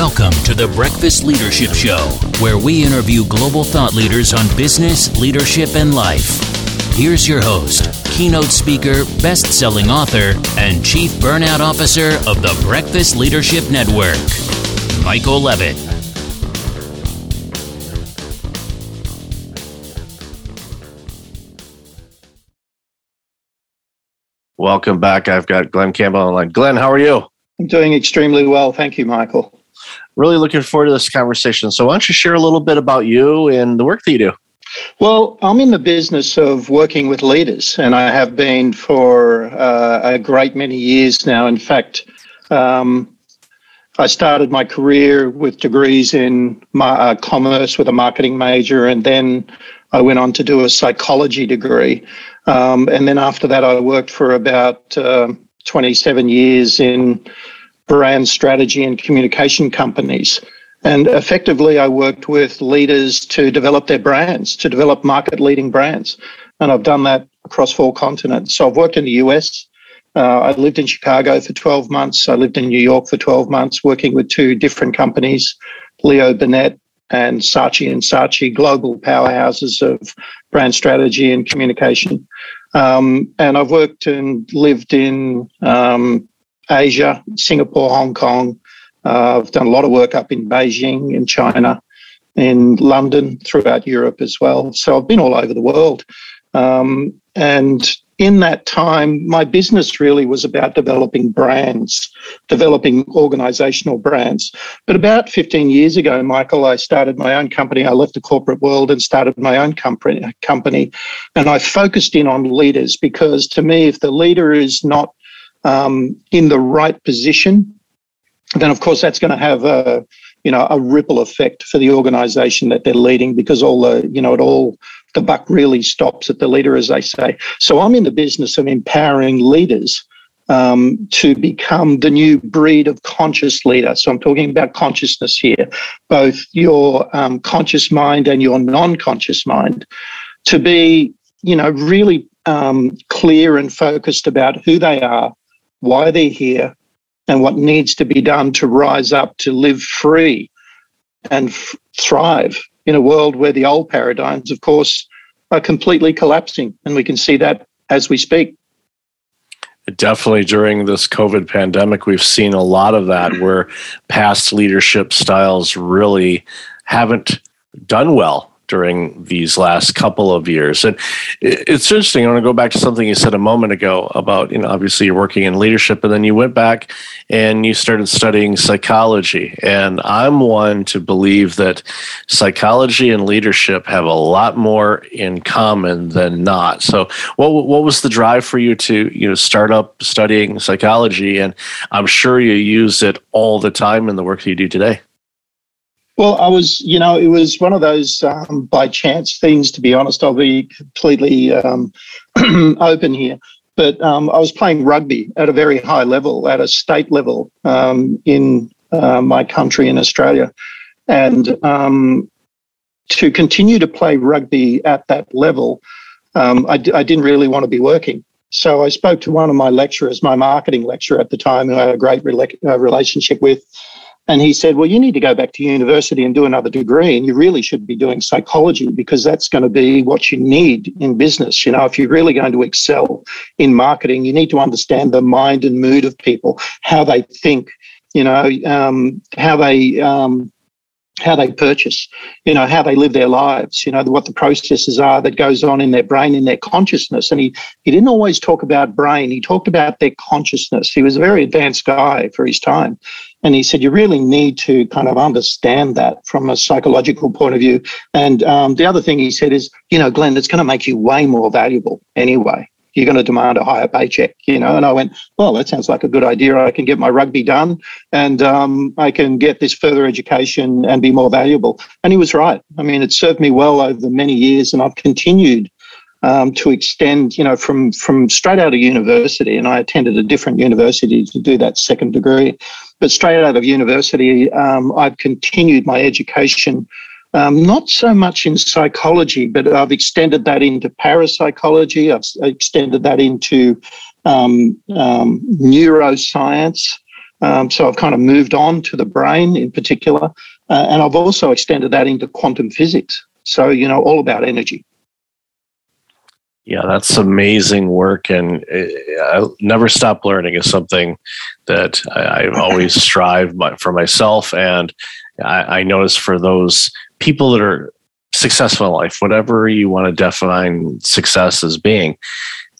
Welcome to the Breakfast Leadership Show, where we interview global thought leaders on business, leadership, and life. Here's your host, keynote speaker, best selling author, and chief burnout officer of the Breakfast Leadership Network, Michael Levitt. Welcome back. I've got Glenn Campbell online. Glenn, how are you? I'm doing extremely well. Thank you, Michael. Really looking forward to this conversation. So, why don't you share a little bit about you and the work that you do? Well, I'm in the business of working with leaders, and I have been for uh, a great many years now. In fact, um, I started my career with degrees in my, uh, commerce with a marketing major, and then I went on to do a psychology degree. Um, and then after that, I worked for about uh, 27 years in brand strategy and communication companies. And effectively, I worked with leaders to develop their brands, to develop market leading brands. And I've done that across four continents. So I've worked in the US. Uh, I lived in Chicago for 12 months. I lived in New York for 12 months, working with two different companies, Leo Burnett and Saatchi and Saatchi, global powerhouses of brand strategy and communication. Um, and I've worked and lived in um, Asia, Singapore, Hong Kong. Uh, I've done a lot of work up in Beijing, in China, in London, throughout Europe as well. So I've been all over the world. Um, and in that time, my business really was about developing brands, developing organizational brands. But about 15 years ago, Michael, I started my own company. I left the corporate world and started my own company. company and I focused in on leaders because to me, if the leader is not um, in the right position, then of course that's going to have a you know a ripple effect for the organization that they're leading because all the you know it all the buck really stops at the leader, as they say. So I'm in the business of empowering leaders um, to become the new breed of conscious leader. So I'm talking about consciousness here, both your um, conscious mind and your non-conscious mind, to be, you know, really um, clear and focused about who they are, why they're here, and what needs to be done to rise up to live free and f- thrive in a world where the old paradigms, of course, are completely collapsing. And we can see that as we speak. Definitely during this COVID pandemic, we've seen a lot of that where past leadership styles really haven't done well during these last couple of years. And it's interesting. I want to go back to something you said a moment ago about, you know, obviously you're working in leadership and then you went back and you started studying psychology. And I'm one to believe that psychology and leadership have a lot more in common than not. So what what was the drive for you to, you know, start up studying psychology and I'm sure you use it all the time in the work that you do today? Well, I was, you know, it was one of those um, by chance things, to be honest. I'll be completely um, open here. But um, I was playing rugby at a very high level, at a state level um, in uh, my country in Australia. And um, to continue to play rugby at that level, um, I d- I didn't really want to be working. So I spoke to one of my lecturers, my marketing lecturer at the time, who I had a great rela- uh, relationship with. And he said, Well, you need to go back to university and do another degree. And you really should be doing psychology because that's going to be what you need in business. You know, if you're really going to excel in marketing, you need to understand the mind and mood of people, how they think, you know, um, how they. Um, how they purchase, you know, how they live their lives, you know, what the processes are that goes on in their brain, in their consciousness. And he, he didn't always talk about brain. He talked about their consciousness. He was a very advanced guy for his time. And he said, you really need to kind of understand that from a psychological point of view. And um, the other thing he said is, you know, Glenn, it's going to make you way more valuable anyway. You're going to demand a higher paycheck, you know. And I went, well, that sounds like a good idea. I can get my rugby done and um, I can get this further education and be more valuable. And he was right. I mean, it served me well over the many years and I've continued um, to extend, you know, from from straight out of university, and I attended a different university to do that second degree. But straight out of university, um, I've continued my education, um, not so much in psychology, but I've extended that into parapsychology. I've extended that into um, um, neuroscience. Um, so I've kind of moved on to the brain in particular, uh, and I've also extended that into quantum physics. So you know all about energy. Yeah, that's amazing work, and uh, I never stop learning is something that I, have always strived for myself, and I, I notice for those people that are successful in life, whatever you want to define success as being,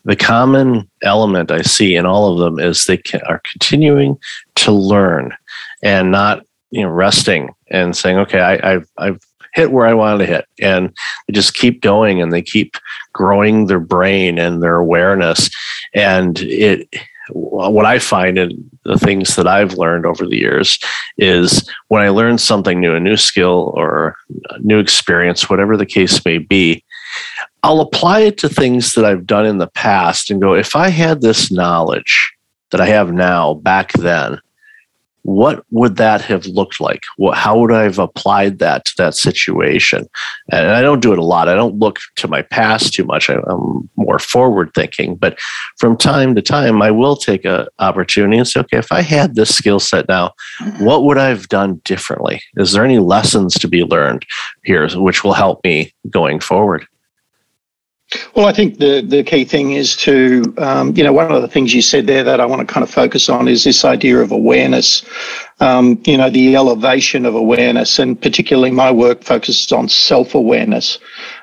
the common element I see in all of them is they are continuing to learn and not you know resting and saying, okay, I, I've I've hit where I wanted to hit, and they just keep going and they keep growing their brain and their awareness, and it. What I find in the things that I've learned over the years is when I learn something new, a new skill or new experience, whatever the case may be, I'll apply it to things that I've done in the past and go, if I had this knowledge that I have now back then, what would that have looked like? What, how would I have applied that to that situation? And I don't do it a lot. I don't look to my past too much. I, am more forward thinking. But from time to time, I will take an opportunity and say, okay, if I had this skill set now, mm-hmm. what would I have done differently? Is there any lessons to be learned here which will help me going forward? Well, I think the, the key thing is to, um, you know, one of the things you said there that I want to kind of focus on is this idea of awareness, um, you know, the elevation of awareness. And particularly my work focuses on self awareness.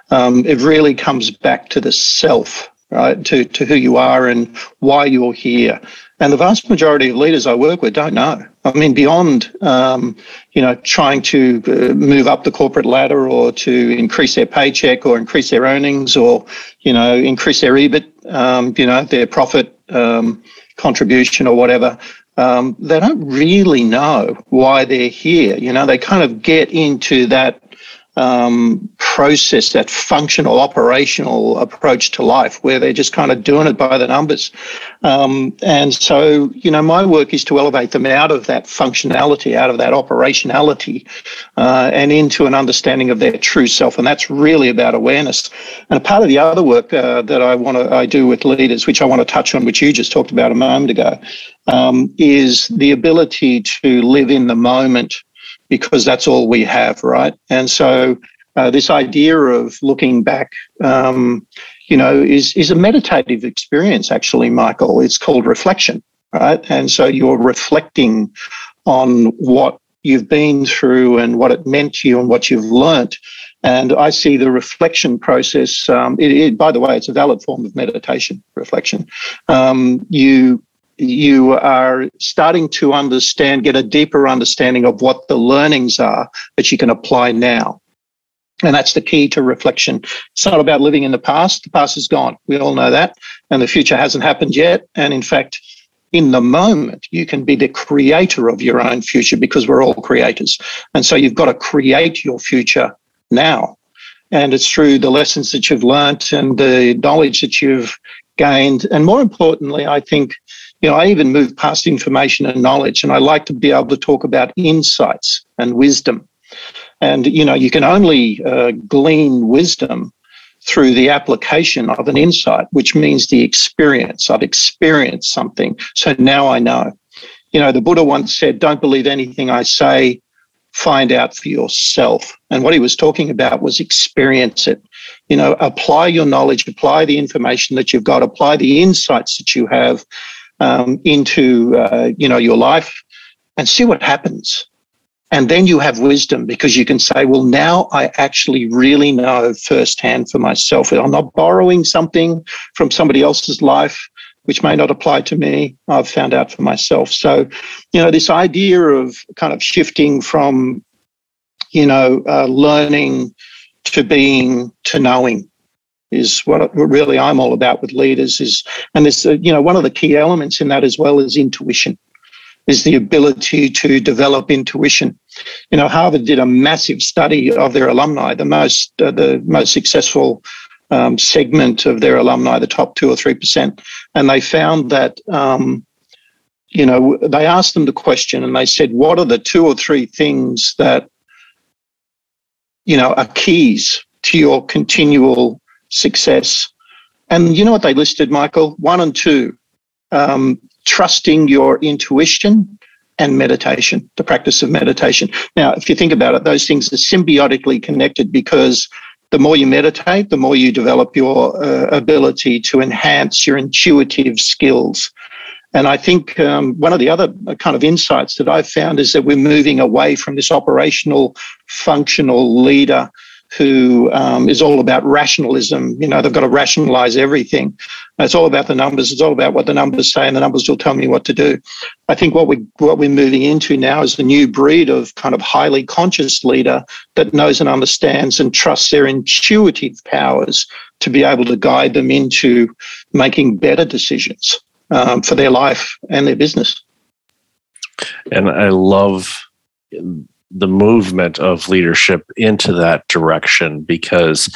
Um, it really comes back to the self, right, to, to who you are and why you're here. And the vast majority of leaders I work with don't know. I mean, beyond um, you know trying to uh, move up the corporate ladder or to increase their paycheck or increase their earnings or you know increase their EBIT, um, you know their profit um, contribution or whatever. Um, they don't really know why they're here. You know, they kind of get into that um, process, that functional, operational approach to life, where they're just kind of doing it by the numbers. Um, and so, you know, my work is to elevate them out of that functionality, out of that operationality, uh, and into an understanding of their true self. And that's really about awareness. And a part of the other work uh, that I want to I do with leaders, which I want to touch on, which you just talked about a moment ago, um, is the ability to live in the moment because that's all we have, right? And so uh, this idea of looking back, um, you know, is is a meditative experience. Actually, Michael, it's called reflection, right? And so you're reflecting on what you've been through and what it meant to you and what you've learnt. And I see the reflection process. Um, it, it, by the way, it's a valid form of meditation. Reflection. Um, you you are starting to understand, get a deeper understanding of what the learnings are that you can apply now. And that's the key to reflection. It's not about living in the past. The past is gone. We all know that. And the future hasn't happened yet. And in fact, in the moment, you can be the creator of your own future because we're all creators. And so you've got to create your future now. And it's through the lessons that you've learnt and the knowledge that you've gained. And more importantly, I think you know, I even move past information and knowledge, and I like to be able to talk about insights and wisdom. And, you know, you can only uh, glean wisdom through the application of an insight, which means the experience. I've experienced something, so now I know. You know, the Buddha once said, Don't believe anything I say, find out for yourself. And what he was talking about was experience it. You know, apply your knowledge, apply the information that you've got, apply the insights that you have, um, into uh, you know your life and see what happens. And then you have wisdom because you can say well now i actually really know firsthand for myself. I'm not borrowing something from somebody else's life which may not apply to me. I've found out for myself. So you know this idea of kind of shifting from you know uh, learning to being to knowing is what really I'm all about with leaders is, and this, uh, you know, one of the key elements in that as well is intuition, is the ability to develop intuition. You know, Harvard did a massive study of their alumni, the most, uh, the most successful um, segment of their alumni, the top two or three percent, and they found that. Um, you know, they asked them the question and they said, What are the two or three things that, you know, are keys to your continual success. And you know what they listed, Michael? One and two um, trusting your intuition and meditation, the practice of meditation. Now, if you think about it, those things are symbiotically connected because the more you meditate, the more you develop your uh, ability to enhance your intuitive skills. And I think um, one of the other uh, kind of insights that I've found is that we're moving away from this operational, functional leader who um, is all about rationalism. You know, they've got to rationalize everything. It's all about the numbers. It's all about what the numbers say, and the numbers will tell me what to do. I think what we what we're moving into now is the new breed of kind of highly conscious leader that knows and understands and trusts their intuitive powers to be able to guide them into making better decisions um, for their life and their business. And I love the movement of leadership into that direction because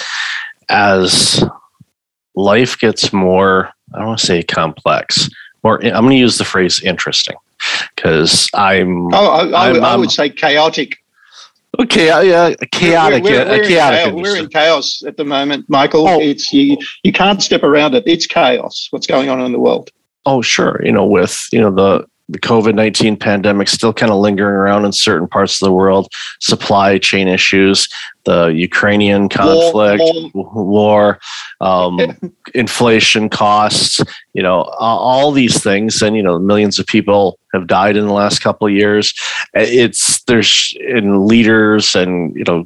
as life gets more, I don't want to say complex, more, eh, I'm going to use the phrase interesting because I'm. Oh, I, I, I'm, I would say chaotic. Okay, uh, yeah, chaotic. We're, we're, we're, chaotic in chaos, we're in chaos at the moment, Michael. Oh. It's you. You can't step around it. It's chaos. What's going on in the world? Oh, sure. You know, with you know the the COVID 19 pandemic still kind of lingering around in certain parts of the world, supply chain issues, the Ukrainian conflict, war, war um, inflation costs, you know, all these things. And, you know, millions of people have died in the last couple of years. It's there's in leaders and, you know,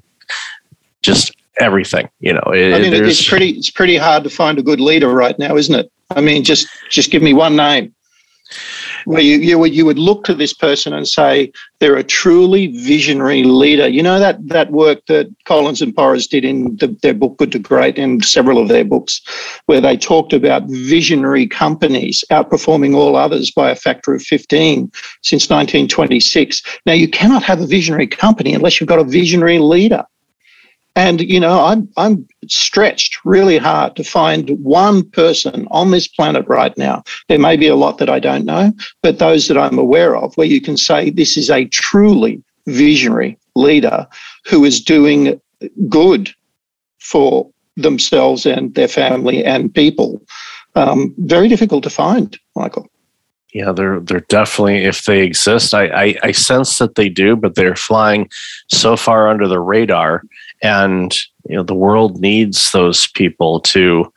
just everything, you know, it, I mean, it's pretty, it's pretty hard to find a good leader right now, isn't it? I mean, just, just give me one name where you, you, would, you would look to this person and say they're a truly visionary leader. You know that that work that Collins and Porras did in the, their book Good to Great and several of their books, where they talked about visionary companies outperforming all others by a factor of 15 since 1926. Now you cannot have a visionary company unless you've got a visionary leader. And you know, I'm I'm stretched really hard to find one person on this planet right now. There may be a lot that I don't know, but those that I'm aware of, where you can say this is a truly visionary leader who is doing good for themselves and their family and people. Um, very difficult to find, Michael. Yeah, they're they're definitely if they exist. I, I I sense that they do, but they're flying so far under the radar and you know the world needs those people to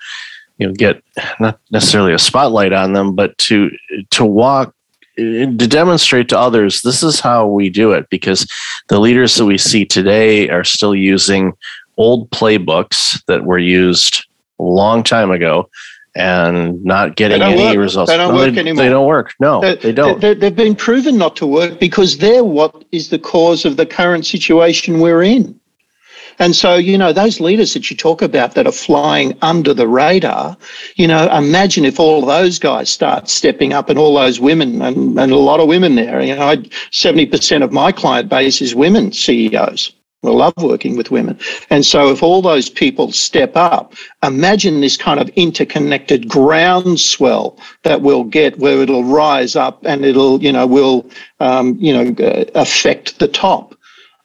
you know get not necessarily a spotlight on them but to to walk to demonstrate to others this is how we do it because the leaders that we see today are still using old playbooks that were used a long time ago and not getting any work. results. They don't no, work they, anymore. They don't work. No, they, they don't. They, they've been proven not to work because they're what is the cause of the current situation we're in. And so, you know, those leaders that you talk about that are flying under the radar, you know, imagine if all those guys start stepping up and all those women and, and a lot of women there. You know, I, 70% of my client base is women CEOs. I love working with women. And so if all those people step up, imagine this kind of interconnected groundswell that we'll get where it'll rise up and it'll, you know, will, um, you know, uh, affect the top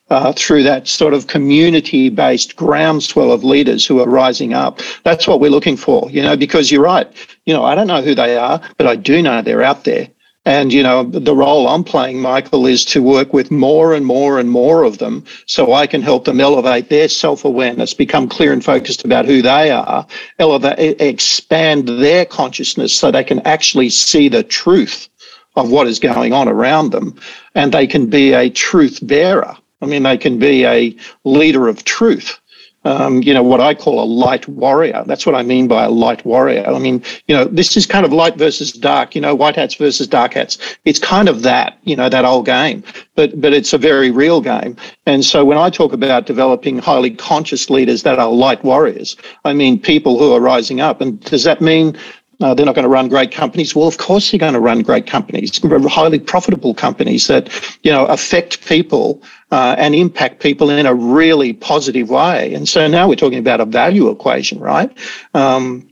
uh, through that sort of community based groundswell of leaders who are rising up. That's what we're looking for, you know, because you're right. You know, I don't know who they are, but I do know they're out there. And, you know, the role I'm playing, Michael, is to work with more and more and more of them so I can help them elevate their self awareness, become clear and focused about who they are, elevate, expand their consciousness so they can actually see the truth of what is going on around them and they can be a truth bearer I mean, they can be a leader of truth. Um, you know, what I call a light warrior. That's what I mean by a light warrior. I mean, you know, this is kind of light versus dark, you know, white hats versus dark hats. It's kind of that, you know, that old game, but, but it's a very real game. And so when I talk about developing highly conscious leaders that are light warriors, I mean people who are rising up. And does that mean uh, they're not going to run great companies. Well, of course they're going to run great companies, highly profitable companies that you know affect people uh, and impact people in a really positive way. And so now we're talking about a value equation, right? Um,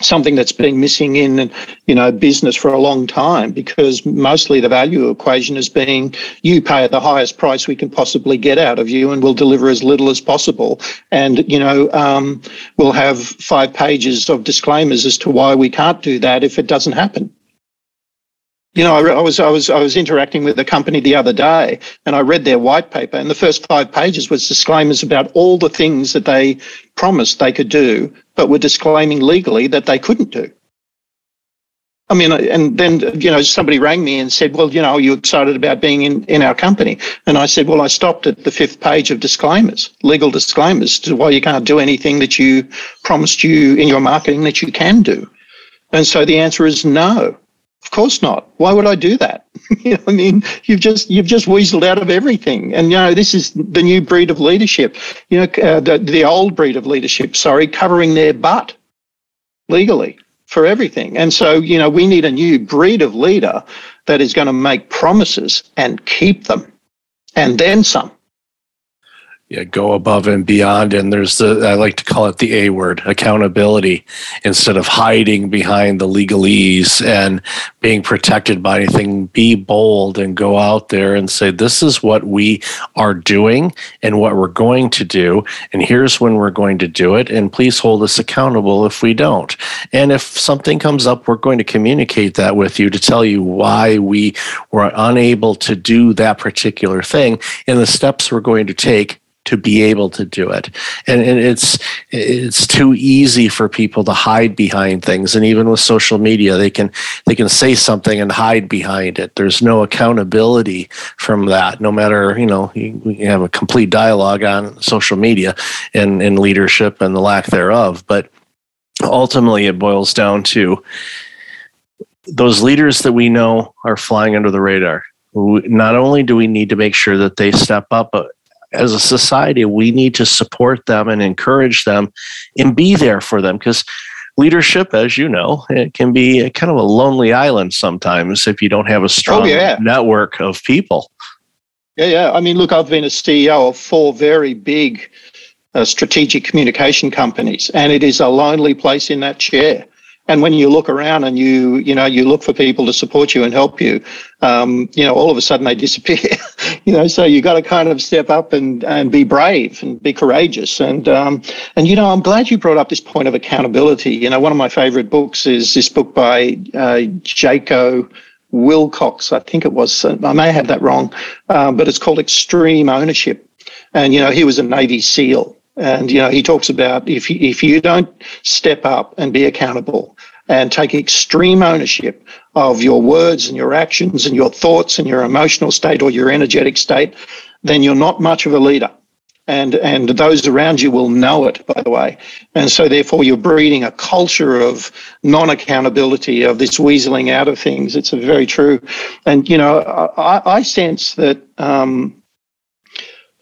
something that's been missing in you know business for a long time because mostly the value equation is being you pay the highest price we can possibly get out of you and we'll deliver as little as possible. And you know um, we'll have five pages of disclaimers as to why we can't do that if it doesn't happen. You know, I, I, was I was I was interacting with a company the other day, and I read their white paper, and the first five pages was disclaimers about all the things that they promised they could do, but were disclaiming legally that they couldn't do. I mean, and then you know somebody rang me and said, "Well, you know, are you excited about being in in our company?" And I said, "Well, I stopped at the fifth page of disclaimers, legal disclaimers, to why you can't do anything that you promised you in your marketing that you can do." And so the answer is no. Of course not. Why would I do that? you know, I mean, you've just you've just weaseled out of everything. And you know, this is the new breed of leadership. You know, uh, the the old breed of leadership. Sorry, covering their butt legally for everything. And so, you know, we need a new breed of leader that is going to make promises and keep them, and then some yeah, go above and beyond. And there's the, I like to call it the A word, accountability, instead of hiding behind the legalese and being protected by anything. Be bold and go out there and say, this is what we are doing and what we're going to do. And here's when we're going to do it. And please hold us accountable if we don't. And if something comes up, we're going to communicate that with you to tell you why we were unable to do that particular thing and the steps we're going to take to be able to do it. And, and it's it's too easy for people to hide behind things. And even with social media, they can they can say something and hide behind it. There's no accountability from that. No matter you know you, you have a complete dialogue on social media and and leadership and the lack thereof, but ultimately it boils down to those leaders that we know are flying under the radar not only do we need to make sure that they step up, but as a society, we need to support them and encourage them and be there for them because leadership, as you know, it can be a kind of a lonely island sometimes if you don't have a strong oh, yeah. network of people. Yeah, yeah. I mean, look, I've been a CEO of four very big uh, strategic communication companies, and it is a lonely place in that chair. And when you look around and you, you know, you look for people to support you and help you, um, you know, all of a sudden they disappear. you know, so you got to kind of step up and, and be brave and be courageous. And um, and you know, I'm glad you brought up this point of accountability. You know, one of my favorite books is this book by uh, Jocko Willcox. I think it was. I may have that wrong, um, but it's called Extreme Ownership. And you know, he was a Navy SEAL, and you know, he talks about if you, if you don't step up and be accountable, and take extreme ownership of your words and your actions and your thoughts and your emotional state or your energetic state, then you're not much of a leader. And, and those around you will know it, by the way. And so, therefore, you're breeding a culture of non accountability, of this weaseling out of things. It's very true. And, you know, I, I sense that um,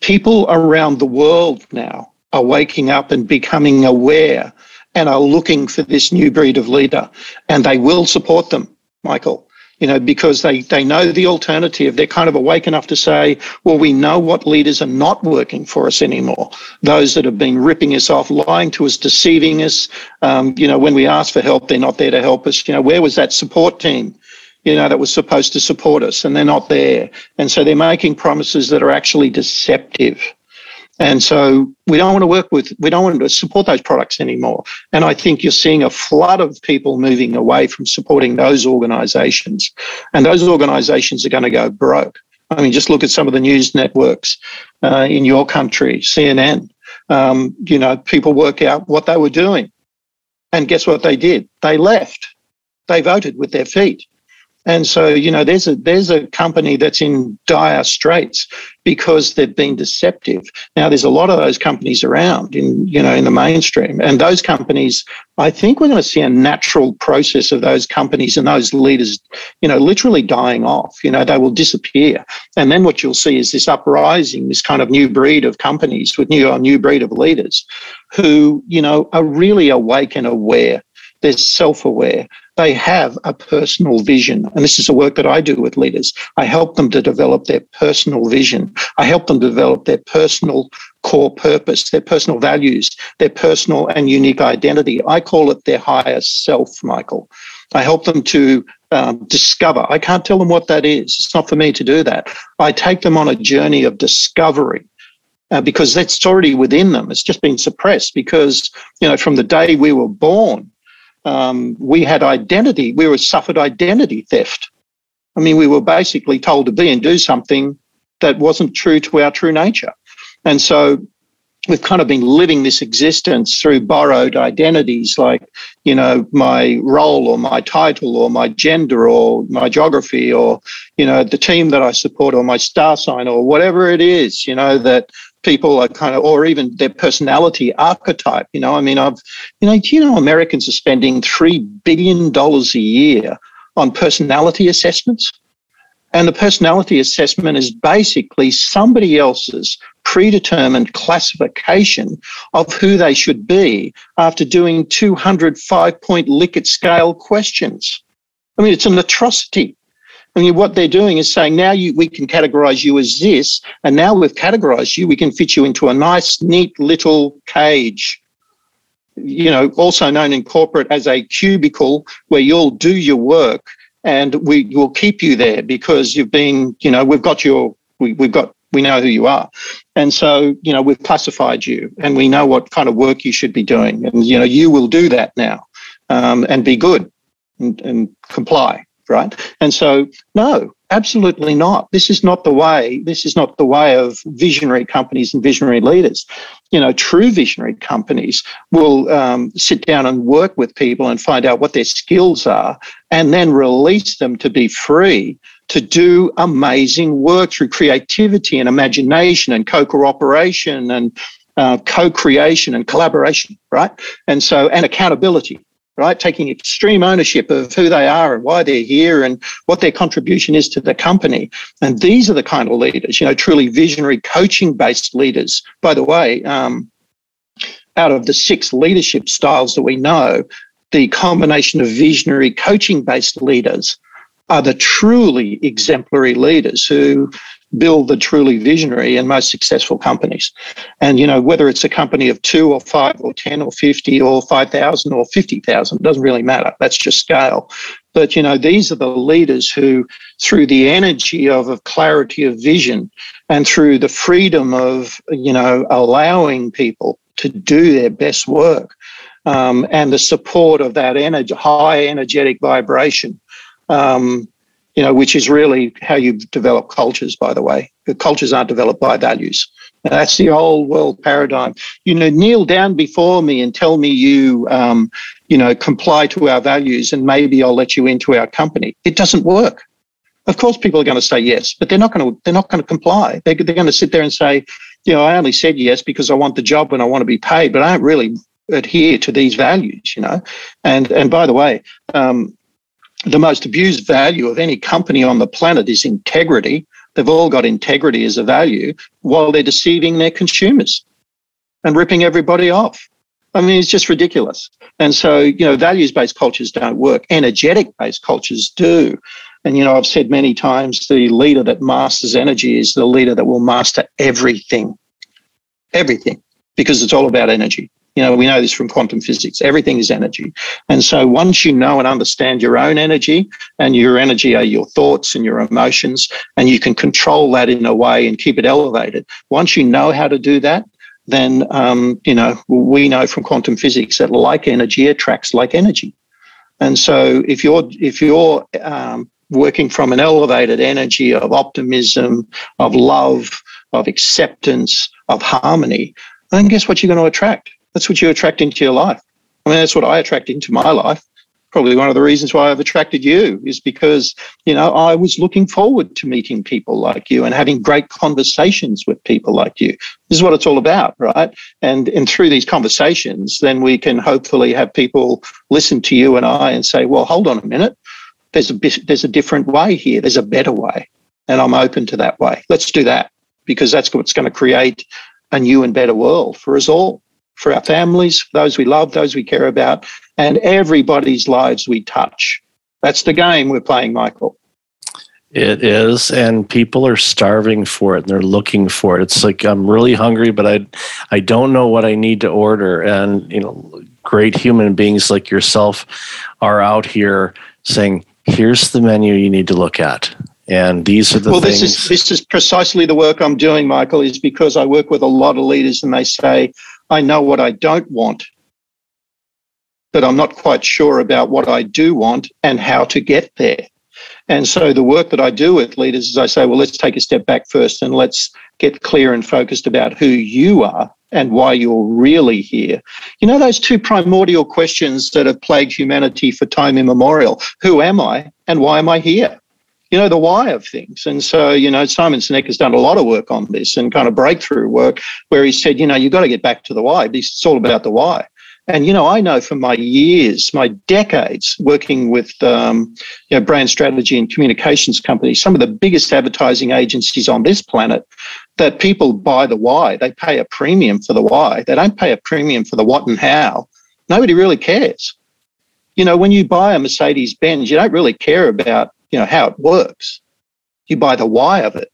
people around the world now are waking up and becoming aware and are looking for this new breed of leader. And they will support them, Michael, you know, because they, they know the alternative. They're kind of awake enough to say, well, we know what leaders are not working for us anymore. Those that have been ripping us off, lying to us, deceiving us. Um, you know, when we ask for help, they're not there to help us. You know, where was that support team? you know, that was supposed to support us and they're not there. And so they're making promises that are actually deceptive. And so we don't want to work with, we don't want to support those products anymore. And I think you're seeing a flood of people moving away from supporting those organizations. And those organizations are going to go broke. I mean, just look at some of the news networks uh, in your country, CNN. Um, you know, people work out what they were doing. And guess what they did? They left. They voted with their feet. And so, you know, there's a there's a company that's in dire straits because they've been deceptive. Now, there's a lot of those companies around in you know in the mainstream, and those companies, I think we're going to see a natural process of those companies and those leaders, you know, literally dying off. You know, they will disappear, and then what you'll see is this uprising, this kind of new breed of companies with new a new breed of leaders, who you know are really awake and aware. They're self-aware they have a personal vision. And this is the work that I do with leaders. I help them to develop their personal vision. I help them develop their personal core purpose, their personal values, their personal and unique identity. I call it their higher self, Michael. I help them to um, discover. I can't tell them what that is. It's not for me to do that. I take them on a journey of discovery. Uh, because that's already within them. It's just been suppressed because, you know, from the day we were born, um, we had identity, we were suffered identity theft. I mean, we were basically told to be and do something that wasn't true to our true nature. And so we've kind of been living this existence through borrowed identities like you know my role or my title or my gender or my geography or you know the team that i support or my star sign or whatever it is you know that people are kind of or even their personality archetype you know i mean i've you know you know americans are spending 3 billion dollars a year on personality assessments and the personality assessment is basically somebody else's predetermined classification of who they should be after doing 205 point Likert scale questions. I mean, it's an atrocity. I mean, what they're doing is saying now you, we can categorize you as this, and now we've categorized you, we can fit you into a nice, neat little cage. You know, also known in corporate as a cubicle where you'll do your work and we will keep you there because you've been, you know, we've got your, we, we've got, we know who you are. And so, you know, we've classified you and we know what kind of work you should be doing. And, you know, you will do that now um, and be good and, and comply right? And so, no, absolutely not. This is not the way. This is not the way of visionary companies and visionary leaders. You know, true visionary companies will um, sit down and work with people and find out what their skills are, and then release them to be free to do amazing work through creativity and imagination and co-cooperation and uh, co-creation and collaboration, right? And so, and accountability right? Taking extreme ownership of who they are and why they're here and what their contribution is to the company. And these are the kind of leaders, you know, truly visionary coaching based leaders. By the way, um, out of the six leadership styles that we know, the combination of visionary coaching based leaders are the truly exemplary leaders who build the truly visionary and most successful companies. And, you know, whether it's a company of two or five or 10 or 50 or 5,000 or 50,000, doesn't really matter. That's just scale. But, you know, these are the leaders who, through the energy of, of clarity of vision and through the freedom of, you know, allowing people to do their best work um, and the support of that energy, high energetic vibration, um, you know, which is really how you develop cultures, by the way. Cultures aren't developed by values. And that's the old world paradigm. You know, kneel down before me and tell me you, um, you know, comply to our values and maybe I'll let you into our company. It doesn't work. Of course, people are going to say yes, but they're not going to. They're not going to comply. They're, they're going to sit there and say, you know, I only said yes because I want the job and I want to be paid, but I don't really adhere to these values. You know, and and by the way, um, the most abused value of any company on the planet is integrity. They've all got integrity as a value while they're deceiving their consumers and ripping everybody off. I mean, it's just ridiculous. And so, you know, values based cultures don't work, energetic based cultures do. And, you know, I've said many times the leader that masters energy is the leader that will master everything, everything, because it's all about energy. You know, we know this from quantum physics. Everything is energy. And so once you know and understand your own energy, and your energy are your thoughts and your emotions, and you can control that in a way and keep it elevated. Once you know how to do that, then um, you know we know from quantum physics that like energy attracts like energy. And so if you're if you're um, working from an elevated energy of optimism, of love, of acceptance, of harmony, then guess what you're going to attract? That's what you attract into your life. I mean, that's what I attract into my life. Probably one of the reasons why I've attracted you is because, you know, I was looking forward to meeting people like you and having great conversations with people like you. This is what it's all about, right? And and through these conversations, then we can hopefully have people listen to you and I and say, well, hold on a minute. There's a bit, there's a different way here. There's a better way. And I'm open to that way. Let's do that because that's what's going to create a new and better world for us all for our families, those we love, those we care about, and everybody's lives we touch. That's the game we're playing, Michael. It is, and people are starving for it and they're looking for it. It's like I'm really hungry, but I I don't know what I need to order. And you know, great human beings like yourself are out here saying, here's the menu you need to look at. And these are the well, things. this is this is precisely the work I'm doing, Michael, is because I work with a lot of leaders and they say, I know what I don't want, but I'm not quite sure about what I do want and how to get there. And so the work that I do with leaders is I say, well, let's take a step back first and let's get clear and focused about who you are and why you're really here. You know, those two primordial questions that have plagued humanity for time immemorial who am I and why am I here? You know, the why of things. And so, you know, Simon Sinek has done a lot of work on this and kind of breakthrough work where he said, you know, you've got to get back to the why. It's all about the why. And you know, I know from my years, my decades working with um, you know, brand strategy and communications companies, some of the biggest advertising agencies on this planet, that people buy the why. They pay a premium for the why. They don't pay a premium for the what and how. Nobody really cares. You know, when you buy a Mercedes Benz, you don't really care about you know how it works. You buy the why of it.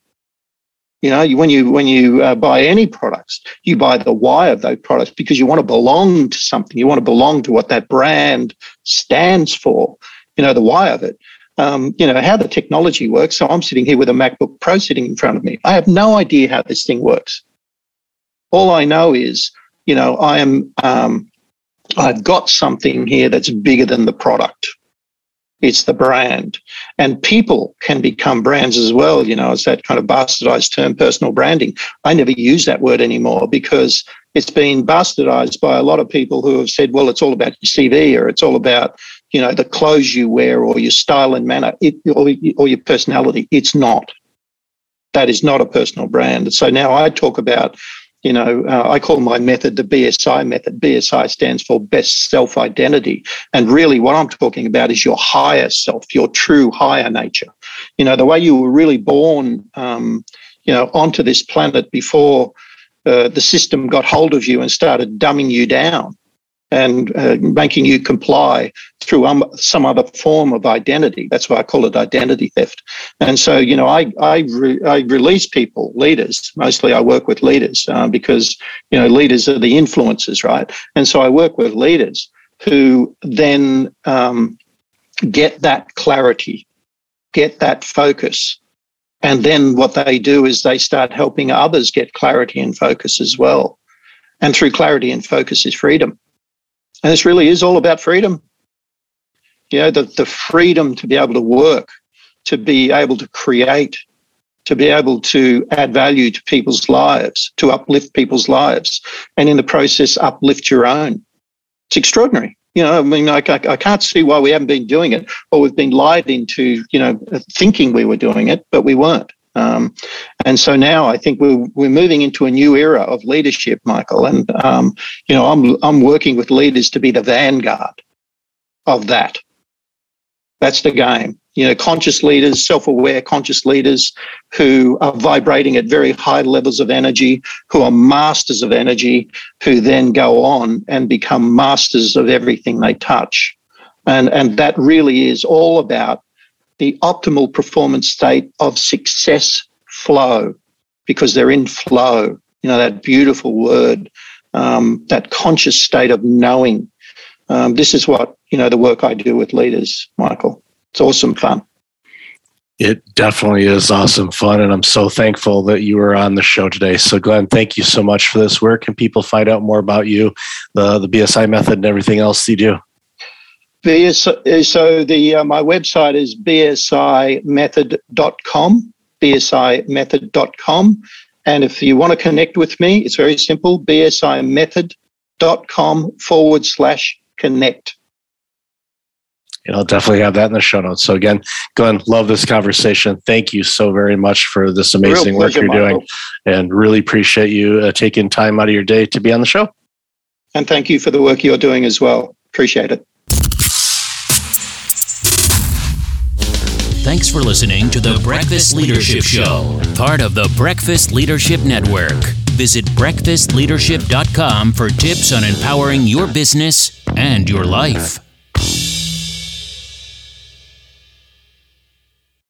You know, when you when you uh, buy any products, you buy the why of those products because you want to belong to something. You want to belong to what that brand stands for. You know, the why of it. Um, you know how the technology works. So I'm sitting here with a MacBook Pro sitting in front of me. I have no idea how this thing works. All I know is, you know, I am. Um, I've got something here that's bigger than the product it's the brand. And people can become brands as well. You know, it's that kind of bastardized term, personal branding. I never use that word anymore because it's been bastardized by a lot of people who have said, well, it's all about your CV or it's all about, you know, the clothes you wear or your style and manner it, or, or your personality. It's not. That is not a personal brand. So now I talk about you know, uh, I call my method the BSI method. BSI stands for best self identity. And really, what I'm talking about is your higher self, your true higher nature. You know, the way you were really born, um, you know, onto this planet before uh, the system got hold of you and started dumbing you down and uh, making you comply through um, some other form of identity. That's why I call it identity theft. And so, you know, I I, re- I release people, leaders. Mostly, I work with leaders uh, because you know leaders are the influencers, right? And so I work with leaders who then um, get that clarity, get that focus. And then what they do is they start helping others get clarity and focus as well. And through clarity and focus is freedom. And this really is all about freedom. You know, the, the freedom to be able to work, to be able to create, to be able to add value to people's lives, to uplift people's lives, and in the process, uplift your own. It's extraordinary. You know, I mean, I, I, I can't see why we haven't been doing it, or we've been lied into, you know, thinking we were doing it, but we weren't. Um, and so now I think we're, we're moving into a new era of leadership, Michael. And, um, you know, I'm, I'm working with leaders to be the vanguard of that. That's the game. You know, conscious leaders, self aware conscious leaders who are vibrating at very high levels of energy, who are masters of energy, who then go on and become masters of everything they touch. And, and that really is all about the optimal performance state of success flow because they're in flow. You know, that beautiful word, um, that conscious state of knowing. Um, this is what, you know, the work I do with leaders, Michael. It's awesome fun. It definitely is awesome fun. And I'm so thankful that you were on the show today. So, Glenn, thank you so much for this. Where can people find out more about you, the, the BSI method, and everything else you do? BS, so the uh, my website is bsimethod.com, bsimethod.com. And if you want to connect with me, it's very simple, bsimethod.com forward slash connect. And I'll definitely have that in the show notes. So again, Glenn, love this conversation. Thank you so very much for this amazing pleasure, work you're Michael. doing, and really appreciate you uh, taking time out of your day to be on the show. And thank you for the work you're doing as well. Appreciate it. Thanks for listening to the Breakfast Leadership Show, part of the Breakfast Leadership Network. Visit breakfastleadership.com for tips on empowering your business and your life.